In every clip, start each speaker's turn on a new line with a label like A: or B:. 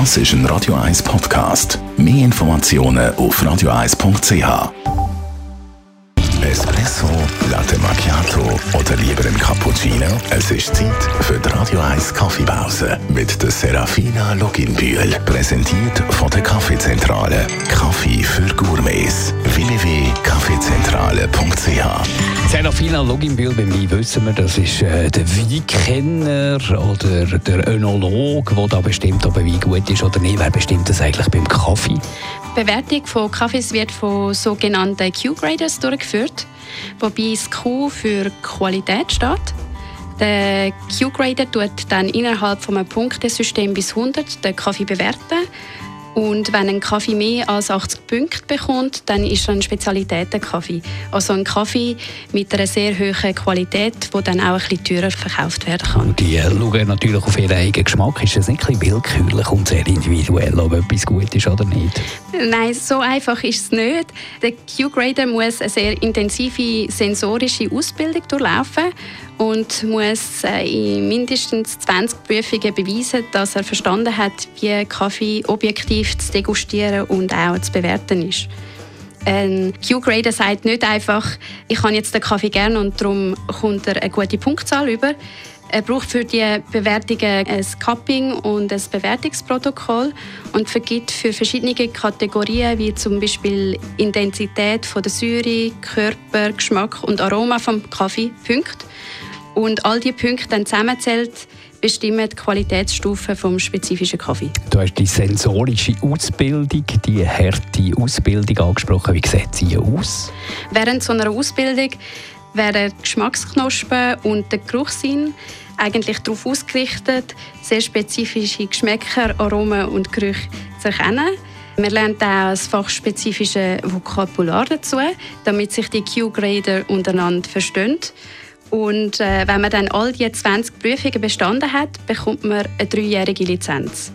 A: Das ist ein Radio 1 Podcast. Mehr Informationen auf radio1.ch. Espresso, Latte Macchiato oder lieber ein Cappuccino? Es ist Zeit für die Radio 1 Kaffeepause mit der Serafina Loginbühl. Präsentiert von der Kaffeezentrale. Kaffee für Gourmets.
B: Serafina Loginbühl, bei mir wissen wir, das ist äh, der Weinkenner oder der Önolog, der da bestimmt, ob ein Wein gut ist oder nicht. Wer bestimmt das eigentlich beim Kaffee?
C: Die Bewertung von Kaffees wird von sogenannten Q-Graders durchgeführt, wobei das Q für Qualität steht. Der Q-Grader tut dann innerhalb von einem Punktesystem bis 100 den Kaffee bewerten und wenn ein Kaffee mehr als 80 Punkte bekommt, dann ist er ein Spezialitätenkaffee. Also ein Kaffee mit einer sehr hohen Qualität, der dann auch ein bisschen teurer verkauft werden kann.
B: Und die schauen natürlich auf ihren eigenen Geschmack. Ist das nicht ein bisschen willkürlich und sehr individuell, ob etwas gut ist oder nicht?
C: Nein, so einfach ist es nicht. Der Q-Grader muss eine sehr intensive sensorische Ausbildung durchlaufen und muss äh, in mindestens 20 Prüfungen beweisen, dass er verstanden hat, wie Kaffee objektiv zu degustieren und auch zu bewerten ist. Ein Q-Grader sagt nicht einfach, ich habe jetzt den Kaffee gerne und darum kommt er eine gute Punktzahl über. Er braucht für die Bewertungen ein Cupping und ein Bewertungsprotokoll und vergibt für verschiedene Kategorien wie zum Beispiel Intensität von der Säure, Körper, Geschmack und Aroma vom Kaffee Punkte. Und all diese Punkte dann zusammenzählt, bestimmen die Qualitätsstufen vom spezifischen Kaffee.
B: Du hast die sensorische Ausbildung, die harte Ausbildung angesprochen. Wie sieht sie aus?
C: Während so einer Ausbildung werden die Geschmacksknospen und der Geruchssinn eigentlich darauf ausgerichtet, sehr spezifische Geschmäcker, Aromen und Gerüche zu erkennen. Man lernt auch das fachspezifische Vokabular dazu, damit sich die Q-Grader untereinander verstehen. Und äh, wenn man dann all diese 20 Prüfungen bestanden hat, bekommt man eine dreijährige Lizenz.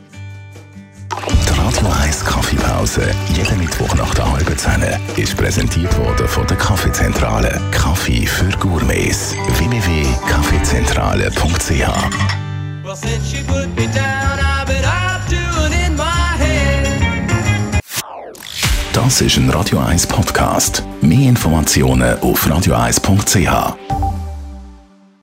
A: Die Radio 1 Kaffeepause, jeden Mittwoch nach der halben Zehn, ist präsentiert worden von der Kaffeezentrale. Kaffee für Gourmets. www.kaffeezentrale.ch
D: Well.
A: Das ist ein Radio 1 Podcast. Mehr Informationen auf radio1.ch.